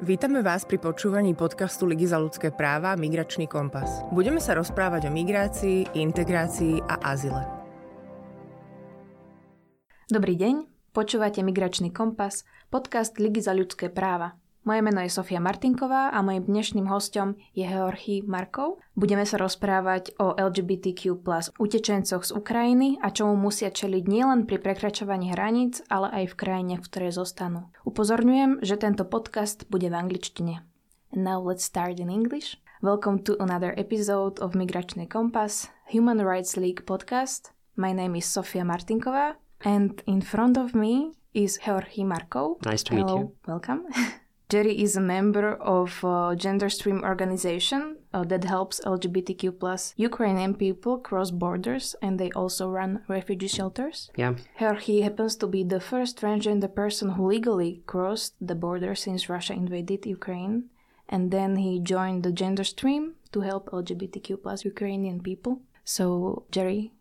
Vítame vás pri počúvaní podcastu Ligy za ľudské práva Migračný kompas. Budeme sa rozprávať o migrácii, integrácii a azile. Dobrý deň, počúvate Migračný kompas, podcast Ligy za ľudské práva. Moje meno je Sofia Martinková a mojim dnešným hostom je Georgi Markov. Budeme sa rozprávať o LGBTQ plus utečencoch z Ukrajiny a čomu musia čeliť nielen pri prekračovaní hraníc, ale aj v krajine, v ktorej zostanú. Upozorňujem, že tento podcast bude v angličtine. And now let's start in English. Welcome to another episode of Migračný kompas, Human Rights League podcast. My name is Sofia Martinková and in front of me is Georgi Markov. Nice to meet Hello, you. welcome. Jerry is a member of a gender stream organization uh, that helps LGBTQ plus Ukrainian people cross borders and they also run refugee shelters. Yeah. Here he happens to be the first transgender person who legally crossed the border since Russia invaded Ukraine and then he joined the gender stream to help LGBTQ plus Ukrainian people. So Jerry,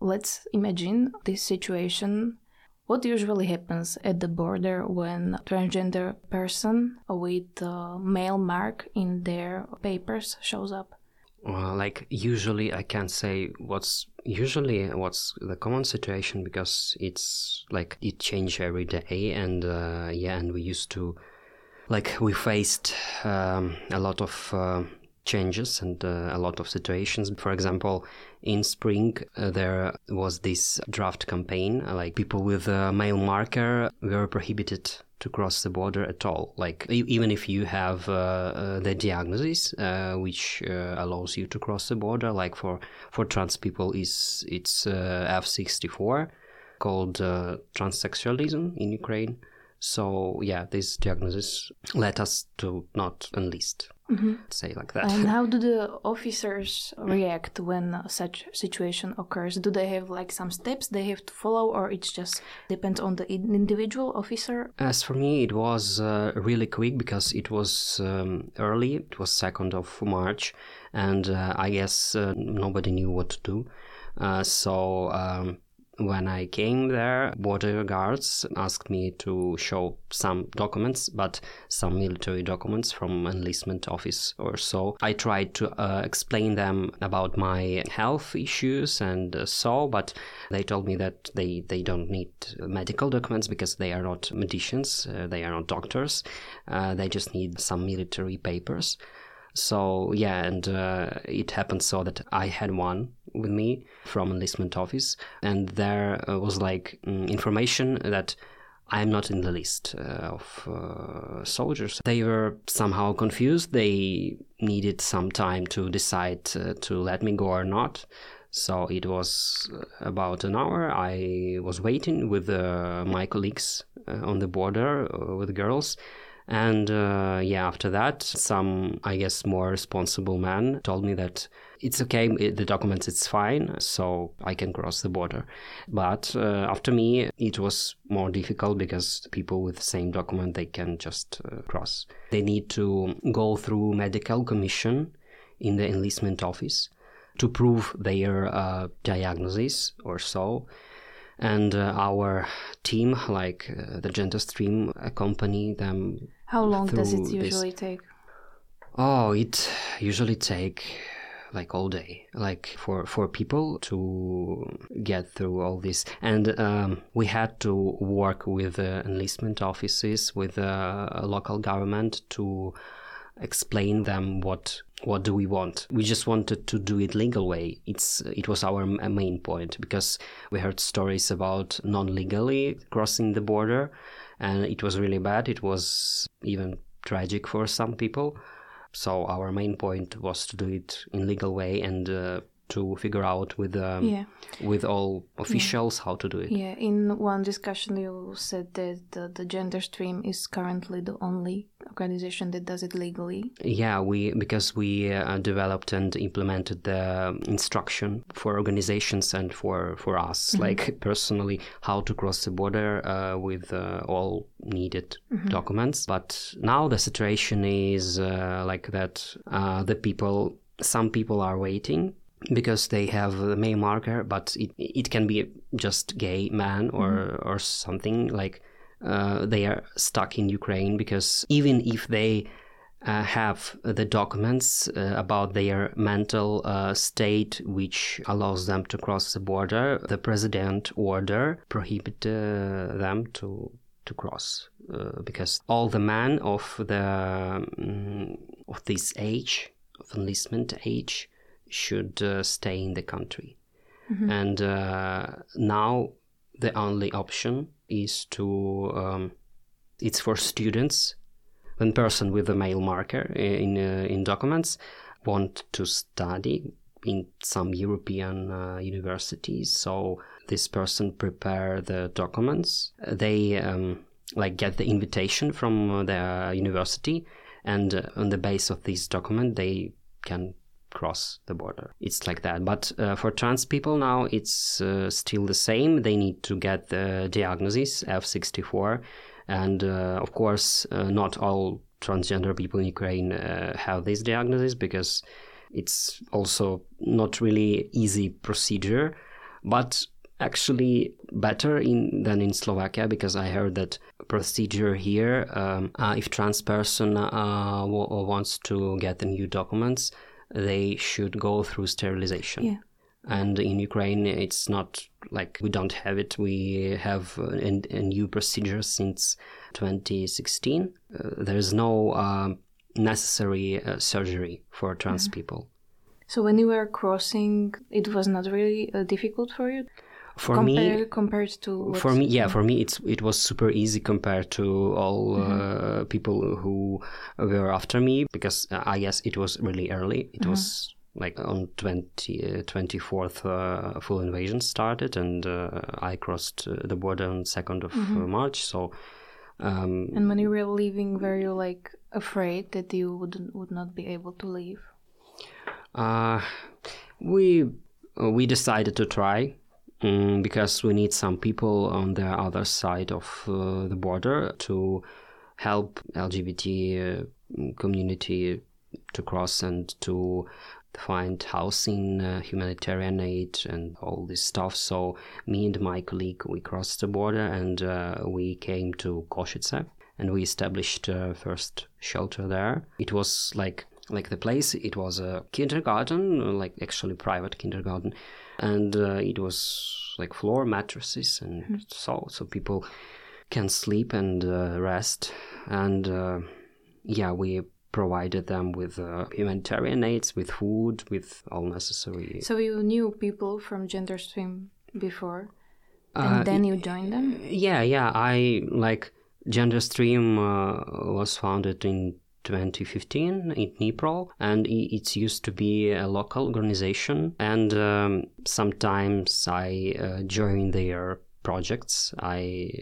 let's imagine this situation what usually happens at the border when a transgender person with a male mark in their papers shows up? Well, like usually, I can't say what's usually what's the common situation because it's like it change every day, and uh, yeah, and we used to like we faced um, a lot of. Uh, changes and uh, a lot of situations. For example, in spring uh, there was this draft campaign, uh, like people with a male marker were prohibited to cross the border at all. Like even if you have uh, uh, the diagnosis, uh, which allows you to cross the border, like for for trans people is it's F64 called transsexualism in Ukraine. So yeah, this diagnosis led us to not enlist. Mm-hmm. Say like that. And how do the officers react when such situation occurs? Do they have like some steps they have to follow, or it just depends on the individual officer? As for me, it was uh, really quick because it was um, early. It was second of March, and uh, I guess uh, nobody knew what to do. Uh, so um, when I came there, border guards asked me to show some documents, but some military documents from enlistment office or so. I tried to uh, explain them about my health issues and uh, so, but they told me that they, they don't need medical documents because they are not medicians, uh, they are not doctors. Uh, they just need some military papers. So yeah, and uh, it happened so that I had one with me from enlistment office, and there uh, was like mm, information that I'm not in the list uh, of uh, soldiers. They were somehow confused. They needed some time to decide uh, to let me go or not. So it was about an hour. I was waiting with uh, my colleagues on the border with girls and uh, yeah, after that, some, I guess, more responsible man told me that it's okay, the documents, it's fine, so I can cross the border. But uh, after me, it was more difficult because people with the same document, they can just uh, cross. They need to go through medical commission in the enlistment office to prove their uh, diagnosis or so and uh, our team, like uh, the Gender Stream, accompany them. How long does it usually this. take? Oh, it usually take like all day like for for people to get through all this. And um, we had to work with uh, enlistment offices with uh, local government to explain them what what do we want. We just wanted to do it legal way. It's it was our main point because we heard stories about non-legally crossing the border and it was really bad. It was even tragic for some people so our main point was to do it in legal way and uh, to figure out with um, yeah. with all officials yeah. how to do it. Yeah, in one discussion you said that the, the gender stream is currently the only organization that does it legally. Yeah, we because we uh, developed and implemented the instruction for organizations and for for us, mm-hmm. like personally, how to cross the border uh, with uh, all needed mm-hmm. documents. But now the situation is uh, like that. Uh, the people, some people are waiting because they have the male marker, but it it can be just gay man or mm-hmm. or something like uh, they are stuck in Ukraine because even if they uh, have the documents uh, about their mental uh, state, which allows them to cross the border. The president order prohibit uh, them to to cross uh, because all the men of the um, of this age of enlistment age should uh, stay in the country, mm-hmm. and now the only option is to um, it's for students when person with a mail marker in uh, in documents want to study in some European uh, universities. So this person prepare the documents. They um, like get the invitation from the university, and uh, on the base of this document, they can cross the border. It's like that. But uh, for trans people now, it's uh, still the same. They need to get the diagnosis F64 and uh, of course, uh, not all transgender people in Ukraine uh, have this diagnosis because it's also not really easy procedure, but actually better in than in Slovakia because I heard that procedure here, um, uh, if trans person wants to get the new documents, they should go through sterilization. Yeah and in Ukraine it's not like we don't have it. We have a, a new procedure since 2016. Uh, there's no uh, necessary uh, surgery for trans mm-hmm. people. So when you were crossing, it was not really uh, difficult for you. For Compare, me, compared to for me, yeah, for me, it's it was super easy compared to all uh, mm-hmm. people who were after me because uh, I guess it was really early. It mm-hmm. was like on 20, uh, 24th uh, full invasion started and uh, i crossed uh, the border on 2nd of uh, mm-hmm. march so um, and when you were leaving were you like afraid that you would would not be able to leave uh, we we decided to try um, because we need some people on the other side of the border to help lgbt community to cross and to find housing, uh, humanitarian aid, and all this stuff. So me and my colleague we crossed the border and uh, we came to Košice and we established uh, first shelter there. It was like like the place. It was a kindergarten, like actually private kindergarten, and uh, it was like floor mattresses and mm-hmm. so so people can sleep and uh, rest and uh, yeah we provided them with uh, humanitarian aids, with food, with all necessary. So you knew people from gender stream before, and uh, then you joined them. Yeah, yeah. I like GenderStream uh, was founded in 2015 in Dnipro, and it used to be a local organization. And um, sometimes I uh, joined their projects. I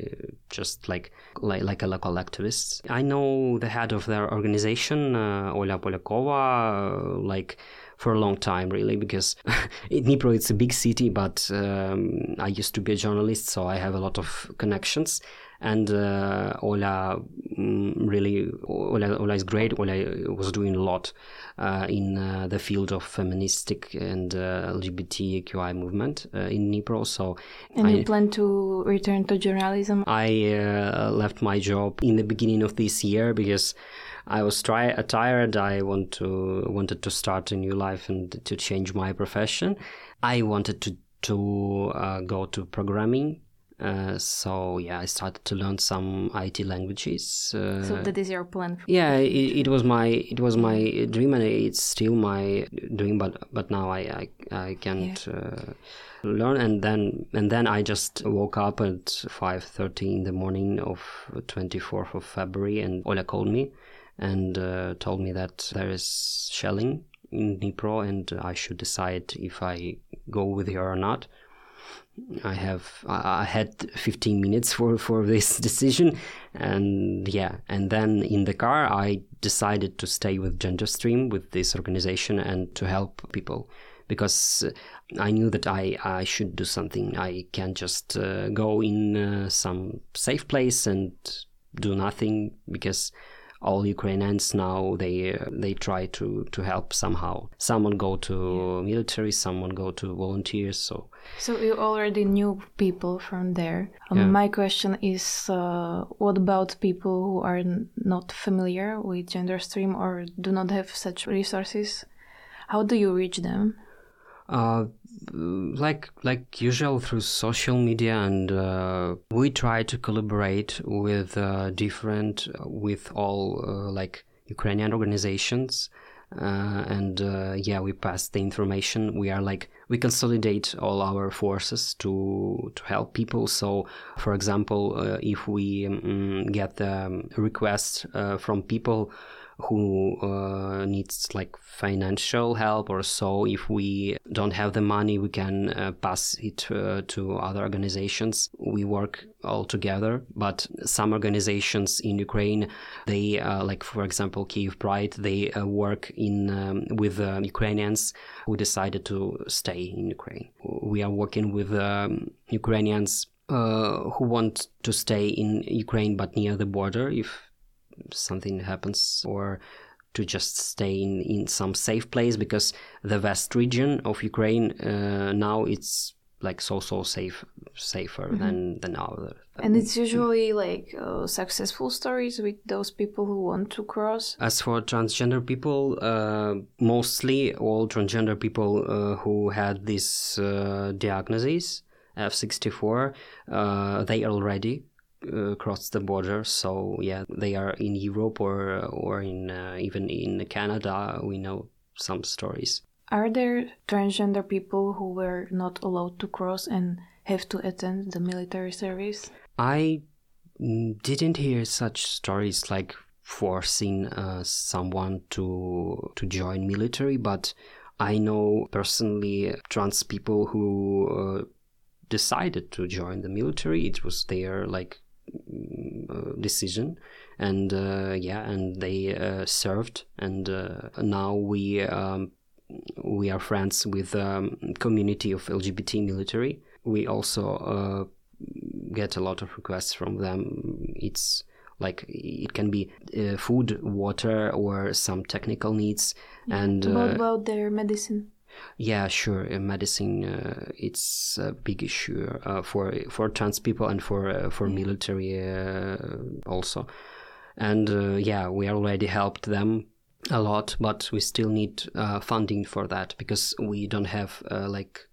just like like, like a local activist. I know the head of their organization, uh, Olya Polyakova, uh, like for a long time, really, because Dnipro it's a big city, but um, I used to be a journalist, so I have a lot of connections and uh, Ola mm, really Ola, Ola is great. Ola was doing a lot uh, in uh, the field of feministic and uh, LGBTQI movement uh, in Dnipro. So, and I, you plan to return to journalism? I uh, left my job in the beginning of this year because. I was try- tired. I want to wanted to start a new life and to change my profession. I wanted to to uh, go to programming uh, so yeah, I started to learn some IT languages. Uh, so that is your plan? yeah, it, it, was my it was my dream, and it's still my dream. But but now I I, I can't yeah. uh, learn, and then and then I just woke up at five thirty in the morning of twenty fourth of February, and Ola called me and uh, told me that there is shelling in Dnipro, and I should decide if I go with her or not. I have I had 15 minutes for for this decision, and yeah, and then in the car I decided to stay with GenderStream with this organization and to help people because I knew that I I should do something. I can't just uh, go in uh, some safe place and do nothing because all Ukrainians now they uh, they try to to help somehow. Someone go to military, someone go to volunteers. So so you already knew people from there. Um, yeah. My question is, uh, what about people who are not familiar with gender stream or do not have such resources? How do you reach them? Uh, like like usual through social media and uh, we try to collaborate with uh, different with all uh, like Ukrainian organizations. Uh, and uh, yeah we pass the information. We are like we consolidate all our forces to to help people. So for example uh, if we um, get the um, request from people who uh, needs like financial help or so if we don't have the money we can uh, pass it uh, to other organizations. We work all together but some organizations in ukraine they uh, like for example kiev pride they uh, work in um, with uh, ukrainians who decided to stay in ukraine. We are working with um, ukrainians who want to stay in Ukraine but near the border if something happens or to just stay in, in some safe place because the west region of Ukraine uh, now it's like so so safe safer mm-hmm. than than other and it's usually like uh, successful stories with those people who want to cross as for transgender people uh, mostly all transgender people uh, who had this uh, diagnosis f64 uh, they already uh, across the border. So yeah, they are in Europe or or in uh, even in Canada. We know some stories. Are there transgender people who were not allowed to cross and have to attend the military service? I didn't hear such stories like forcing uh, someone to to join military, but I know personally trans people who uh, decided to join the military. It was their like decision. And uh, yeah and they uh, served. And now we um, we are friends with um, community of lgbt military. We also get a lot of requests from them. It's like it can be uh, food water or some technical needs. And uh, what about their medicine yeah, sure. In medicine, uh, it's a big issue uh, for for trans people and for uh, for military uh, also. And uh, yeah, we already helped them a lot, but we still need uh, funding for that because we don't have like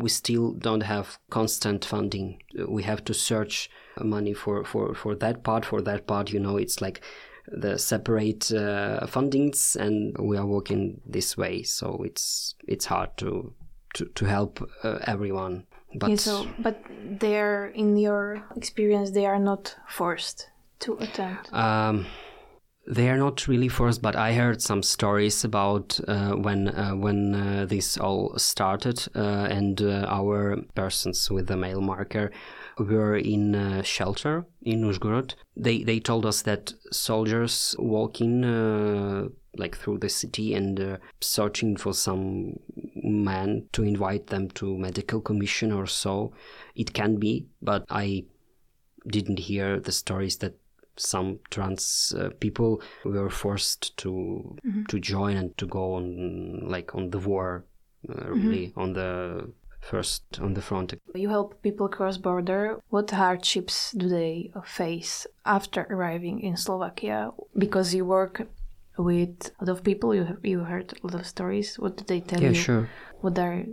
we still don't have constant funding. We have to search money for for for that part. For that part, you know, it's like the separate uh, fundings, and we are working this way. So it's it's hard to to, to help uh, everyone. But yeah, so, but they're in your experience, they are not forced to attend. Um, they are not really forced, but I heard some stories about uh, when uh, when uh, this all started, uh, and uh, our persons with the mail marker were in a shelter in Uzhgorod. They they told us that soldiers walking uh, like through the city and uh, searching for some man to invite them to medical commission or so. It can be, but I didn't hear the stories that some trans uh, people were forced to mm-hmm. to join and to go on like on the war uh, mm-hmm. really on the first on the front. You help people cross border. What hardships do they face after arriving in Slovakia? Because you work with a lot of people, you have, you heard a lot of stories. What do they tell yeah, you? Yeah, sure. What are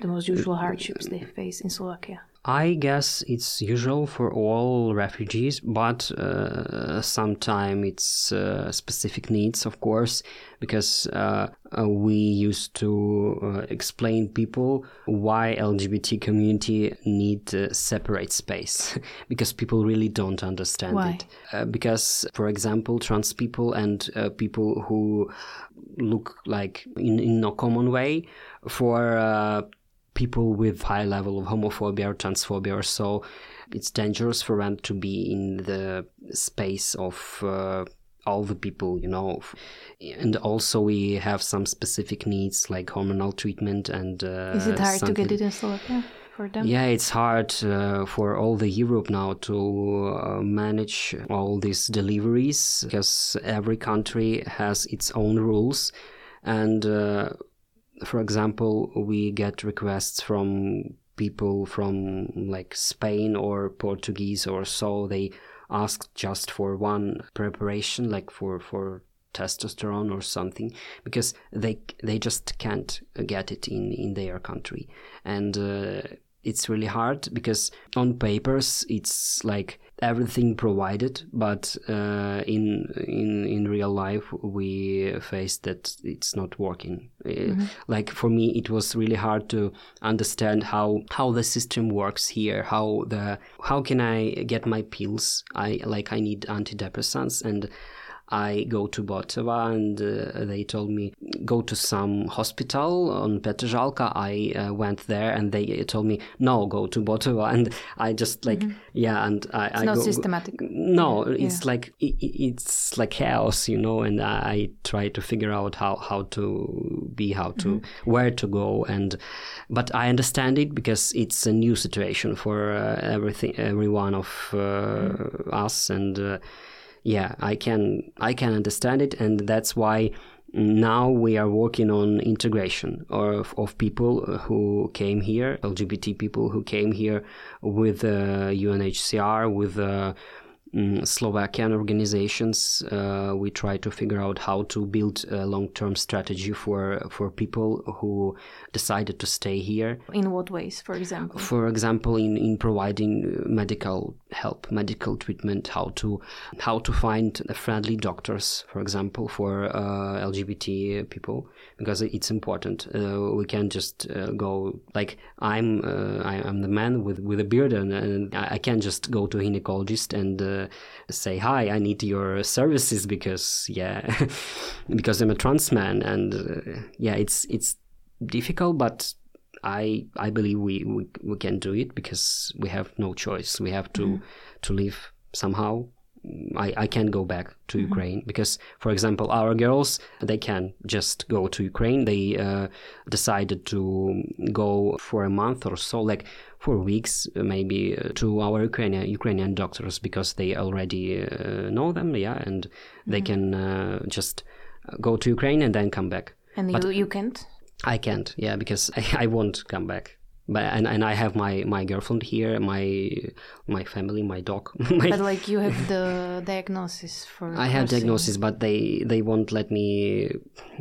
the most usual hardships they face in Slovakia? I guess it's usual for all refugees, but uh, sometimes it's uh, specific needs, of course, because uh, uh we used to uh, explain people why LGBT community need separate space, because people really don't understand why? it. Uh, because, for example, trans people and people who look like in in a common way for people with high level of homophobia or transphobia or so it's dangerous for them to be in the space of uh, all the people you know and also we have some specific needs like hormonal treatment and uh, is it hard something. to get it in slovakia for them? Yeah, it's hard uh, for all the Europe now to uh, manage all these deliveries because every country has its own rules, and uh, for example, we get requests from people from like Spain or Portuguese or so. They ask just for one preparation, like for for testosterone or something because they they just can't get it in in their country and uh, it's really hard because on papers it's like everything provided but uh, in in in real life we face that it's not working mm-hmm. uh, like for me it was really hard to understand how how the system works here how the how can i get my pills i like i need antidepressants and I go to Botova and uh, they told me go to some hospital on Petržalka. I uh, went there and they told me no, go to Botova. And I just like mm-hmm. yeah, and I, it's I not go, systematic. No, it's yeah. like it, it's like chaos, you know. And I, I, try to figure out how how to be, how to mm-hmm. where to go, and but I understand it because it's a new situation for uh, everything, every one of uh, mm-hmm. us and uh, yeah, I can I can understand it, and that's why now we are working on integration of, of people who came here, LGBT people who came here with uh, UNHCR, with uh, Slovakian organizations, uh, we try to figure out how to build a long-term strategy for for people who decided to stay here. In what ways, for example? For example, in, in providing medical help, medical treatment, how to how to find friendly doctors, for example, for uh, LGBT people, because it's important. Uh, we can't just uh, go like I'm uh, I, am the man with with a beard and, and I, I can't just go to a gynecologist and uh, say hi i need your services because yeah because i'm a trans man and uh, yeah it's it's difficult but i i believe we, we we can do it because we have no choice we have to mm-hmm. to live somehow I, I can't go back to mm-hmm. Ukraine because, for example, our girls they can just go to Ukraine. They uh, decided to go for a month or so, like for weeks, maybe uh, to our Ukrainian Ukrainian doctors because they already uh, know them, yeah, and they mm-hmm. can uh, just go to Ukraine and then come back. And but you you can't. I can't, yeah, because I, I won't come back but and, and I have my my girlfriend here, my my family, my dog. my but like you have the diagnosis for. I have diagnosis, but they they won't let me.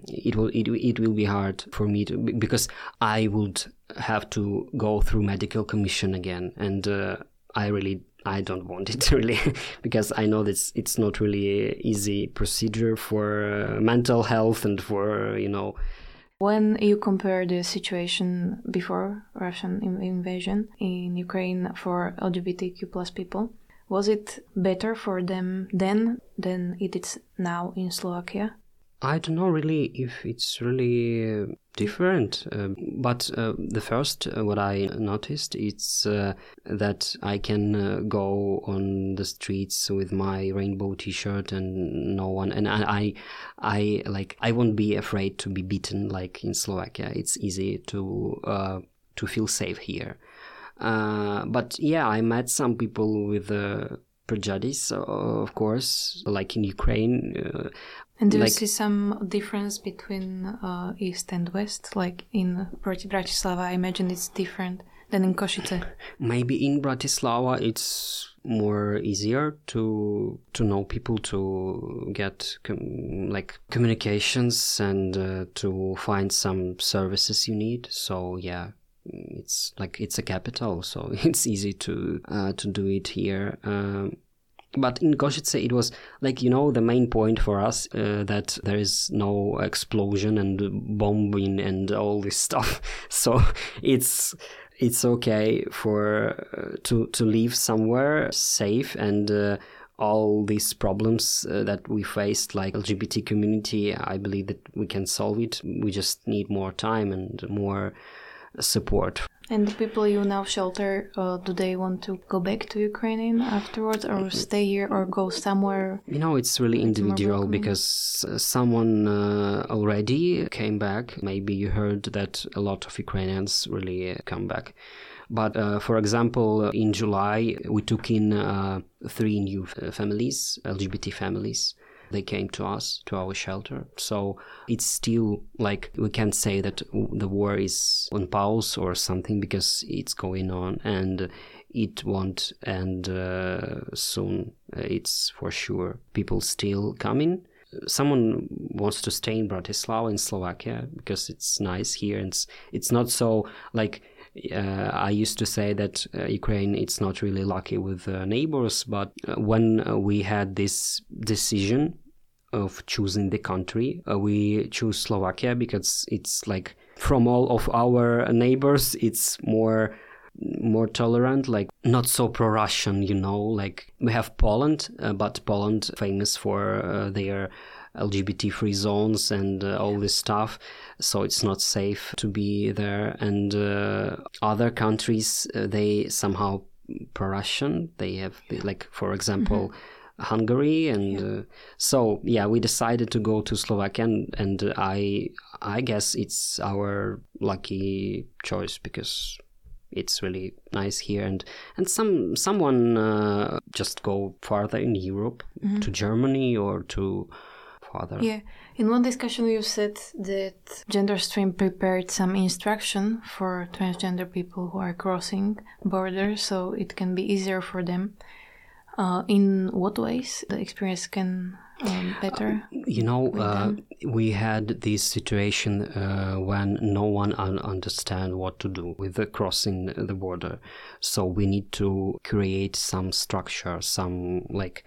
It will it it will be hard for me to because I would have to go through medical commission again, and uh, I really I don't want it really because I know that it's not really easy procedure for uh, mental health and for you know when you compare the situation before Russian invasion in Ukraine for LGBTQ plus people, was it better for them then than it is now in Slovakia? I don't know really if it's really uh, different, uh, but uh, the first uh, what I noticed is uh, that I can uh, go on the streets with my rainbow T-shirt and no one, and I, I, like I won't be afraid to be beaten like in Slovakia. It's easy to to feel safe here. but yeah, I met some people with prejudice, of course, like in Ukraine. Uh, and do like, you see some difference between uh, East and West? Like in Bratislava, I imagine it's different than in Košice. Maybe in Bratislava it's more easier to to know people to get com- like communications and uh, to find some services you need so yeah it's like it's a capital so it's easy to uh, to do it here um, but in Košice, it was like, you know, the main point for us uh, that there is no explosion and bombing and all this stuff. So it's it's okay for uh, to to live somewhere safe and uh, all these problems uh, that we faced like lgbt community i believe that we can solve it we just need more time and more support and the people you now shelter, uh, do they want to go back to Ukraine afterwards, or stay here, or go somewhere? You know, it's really individual because uh, someone uh, already came back. Maybe you heard that a lot of Ukrainians really come back. But uh, for example, in July, we took in uh, three new families, LGBT families. They came to us, to our shelter. So it's still like we can't say that the war is on pause or something because it's going on and it won't end uh, soon. It's for sure. People still coming someone wants to stay in Bratislava in Slovakia because it's nice here and it's, it's not so like uh, I used to say that uh, Ukraine it's not really lucky with uh, neighbors, but uh, when uh, we had this decision of choosing the country, uh, we choose Slovakia because it's like from all of our neighbors, it's more more tolerant, like not so pro-Russian, you know. Like we have Poland, but Poland famous for their LGBT free zones and uh, all this stuff. So it's not safe to be there. And uh, other countries, uh, they somehow pro-Russian. They have like, for example. Mm-hmm. Hungary and uh, so yeah we decided to go to Slovakia and, and I I guess it's our lucky choice because it's really nice here and and some someone uh, just go farther in Europe mm-hmm. to Germany or to farther. Yeah, in one discussion you said that GenderStream prepared some instruction for transgender people who are crossing borders, so it can be easier for them. Uh, in what ways the experience can um, better? Uh, you know, uh, we had this situation uh, when no one un- understand what to do with the crossing the border. So we need to create some structure, some like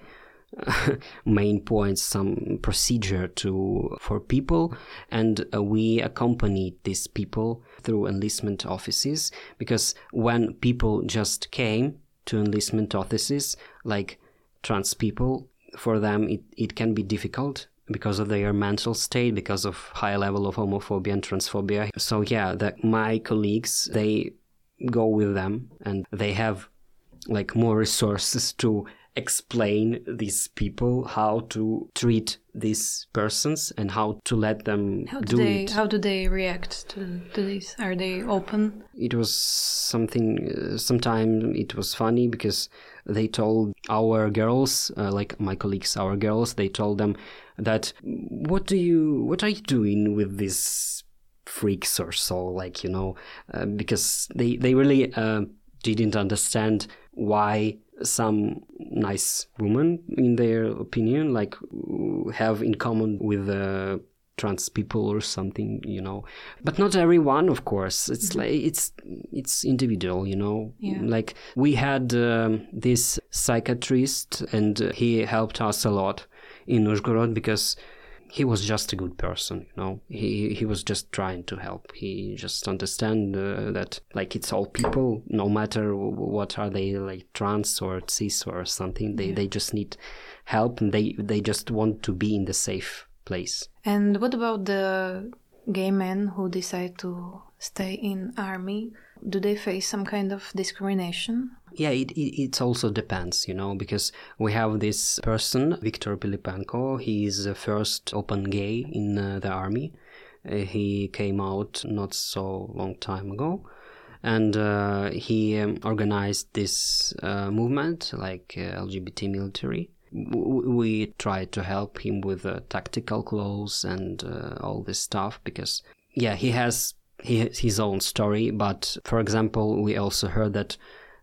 main points, some procedure to for people, and uh, we accompanied these people through enlistment offices because when people just came to enlistment offices, like trans people, for them it, it can be difficult because of their mental state, because of high level of homophobia and transphobia. So yeah, that my colleagues they go with them and they have like more resources to explain these people how to treat these persons and how to let them how do, do they, it. How do they react to, to this? Are they open? It was something. Uh, Sometimes it was funny because they told our girls, uh, like my colleagues, our girls, they told them that what do you, what are you doing with this freaks or so, like you know, uh, because they they really uh, didn't understand why some nice women, in their opinion, like have in common with the trans people or something, you know. But not everyone, of course. It's mm-hmm. like it's it's individual, you know. Yeah. Like we had um, this psychiatrist, and he helped us a lot in Uzhgorod because he was just a good person you know. He he was just trying to help. He just understand uh, that like it's all people no matter what are they like trans or cis or something they yeah. they just need help and they they just want to be in the safe place. And what about the gay men who decide to stay in army do they face some kind of discrimination yeah, it, it, it also depends, you know, because we have this person, Viktor Pilipenko. He is the first open gay in uh, the army. Uh, he came out not so long time ago. And uh, he um, organized this uh, movement, like uh, LGBT military. W- we tried to help him with uh, tactical clothes and all this stuff because, yeah, he has his own story. But for example, we also heard that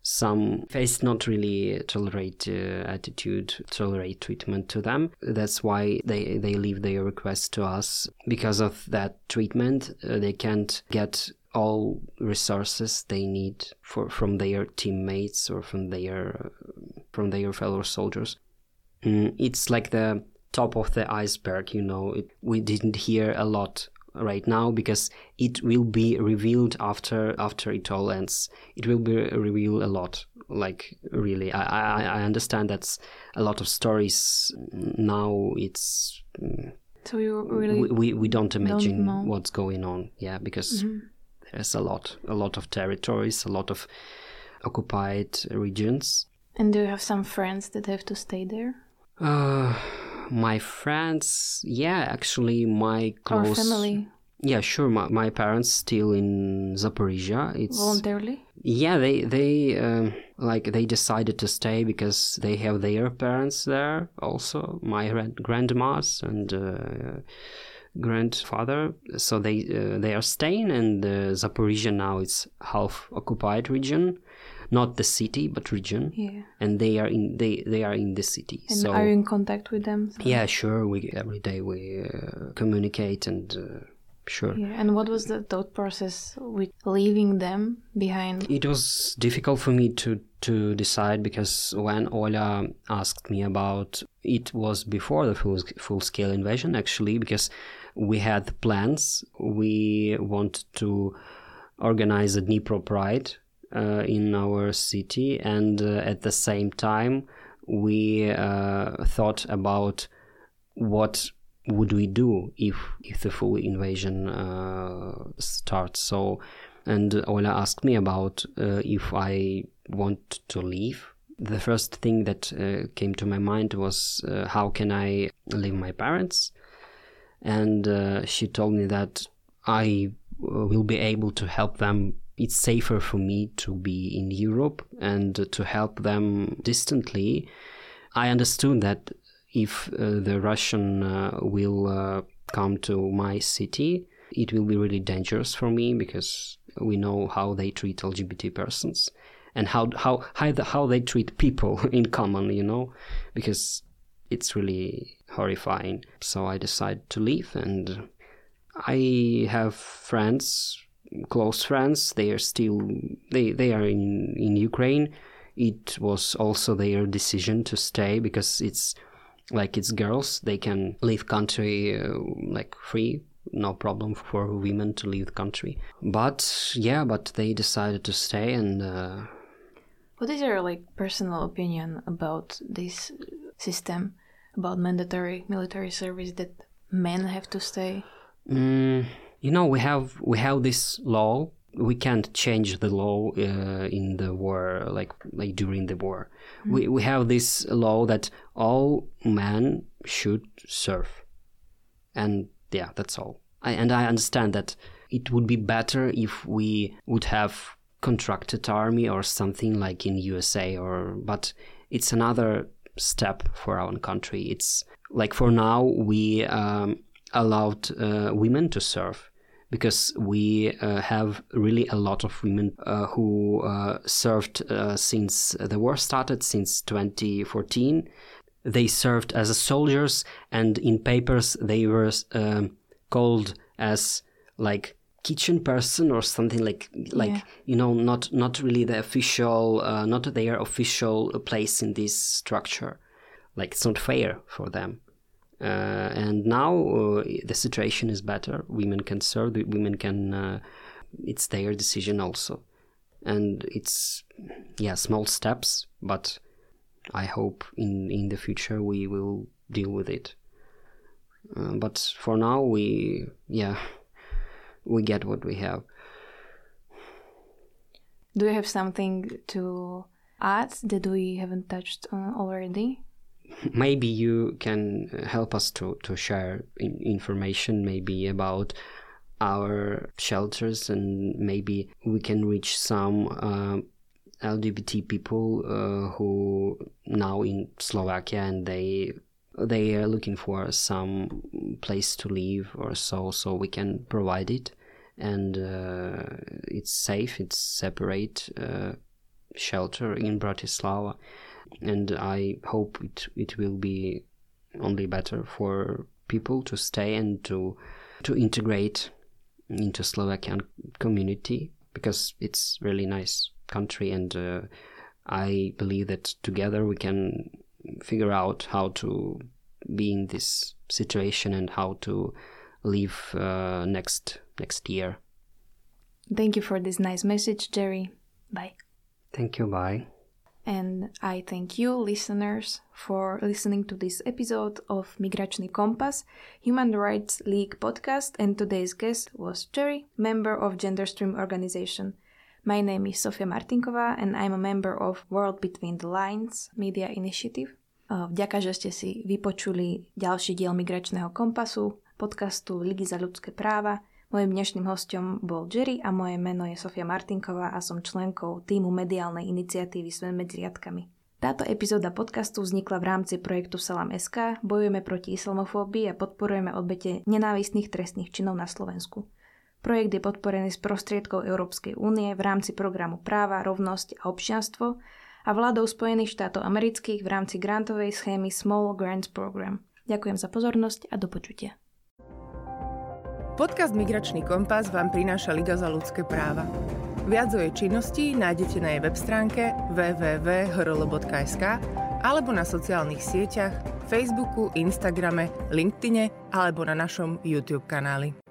some face not really tolerate uh, attitude, tolerate treatment to them. That's why they, they leave their request to us. Because of that treatment, uh, they can't get all resources they need for from their teammates or from their from their fellow soldiers. Mm, it's like the top of the iceberg, you know. It, we didn't hear a lot right now because it will be revealed after after it all ends. It will be revealed a lot. Like really, I I, I understand that's a lot of stories now. It's so you really we we, we don't imagine don't what's going on. Yeah, because mm-hmm. there's a lot a lot of territories, a lot of occupied regions. And do you have some friends that have to stay there? Uh, my friends, yeah, actually, my close Our family. Yeah, sure. My, my parents still in Zaporizhia. It's Voluntarily? yeah. They they um, like they decided to stay because they have their parents there also. My grandmas and uh, grandfather. So they uh, they are staying, and uh, Zaporizhia now it's half occupied region, not the city but region. Yeah. And they are in they they are in the city. And so are you in contact with them? yeah, sure. We every day we uh, communicate and uh, sure. Yeah. And what was the thought process with leaving them behind? It was difficult for me to to decide because when Ola asked me about it was before the full full scale invasion actually because we had plans. We want to organize a Dnipro Pride in our city, and uh, at the same time we uh, thought about what would we do if if the full invasion uh, starts. So, and Ola asked me about uh, if I want to leave. The first thing that uh, came to my mind was uh, how can I leave my parents, and uh, she told me that I uh, will be able to help them. It's safer for me to be in Europe and to help them distantly. I understood that if uh, the Russian uh, will uh, come to my city, it will be really dangerous for me because we know how they treat LGBT persons and how how how, the, how they treat people in common, you know, because it's really horrifying. So I decided to leave, and I have friends, close friends. They are still they they are in in Ukraine. It was also their decision to stay because it's like it's girls they can leave country uh, like free no problem for women to leave the country but yeah but they decided to stay and uh, What is your like personal opinion about this system, about mandatory military service that men have to stay? mm, you know we have we have this law. We can't change the law uh, in the war like like during the war. We we have this law that all men should serve. And yeah that's all. I, and i understand that it would be better if we would have contracted army or something like in usa or but it's another step for our country. It's like for now we um, allowed uh, women to serve because we uh, have really a lot of women uh, who uh, served uh, since the war started, since 2014. They served as soldiers, and in papers they were um, called as like kitchen person or something like like Yeah. you know not not really the official uh, not their official place in this structure like it's not fair for them uh, and now uh, the situation is better. Women can serve. Women can. Uh, it's their decision also, and it's yeah small steps. But I hope in in the future we will deal with it. Uh, but for now we yeah we get what we have. Do you have something to add that we haven't touched on already? Maybe you can help us to, to share in, information maybe about our shelters and maybe we can reach some uh, LGBT people uh, who now in Slovakia and they they are looking for some place to live or so so we can provide it. And uh, it's safe it's separate uh, shelter in Bratislava and I hope it it will be only better for people to stay and to to integrate into Slovakian community because it's really nice country and uh, I believe that together we can figure out how to be in this situation and how to live uh, next next year. Thank you for this nice message, Jerry. Bye. Thank you. Bye. And I thank you, listeners, for listening to this episode of Migračný Kompas, Human Rights League podcast. And today's guest was Jerry, member of Genderstream organization. My name is Sofia Martinková and I'm a member of World Between the Lines Media Initiative. Uh, vďaka, že ste si vypočuli ďalší diel Migračného kompasu, podcastu Ligy za ľudské práva. Mojím dnešným hostom bol Jerry a moje meno je Sofia Martinková a som členkou týmu mediálnej iniciatívy Sven medzi riadkami. Táto epizóda podcastu vznikla v rámci projektu Salam SK, bojujeme proti islamofóbii a podporujeme obete nenávistných trestných činov na Slovensku. Projekt je podporený z prostriedkov Európskej únie v rámci programu Práva, rovnosť a občianstvo a vládou Spojených štátov amerických v rámci grantovej schémy Small Grants Program. Ďakujem za pozornosť a do počutia. Podcast Migračný kompas vám prináša Liga za ľudské práva. Viac o jej činnosti nájdete na jej web stránke www.hrl.sk alebo na sociálnych sieťach Facebooku, Instagrame, LinkedIne alebo na našom YouTube kanáli.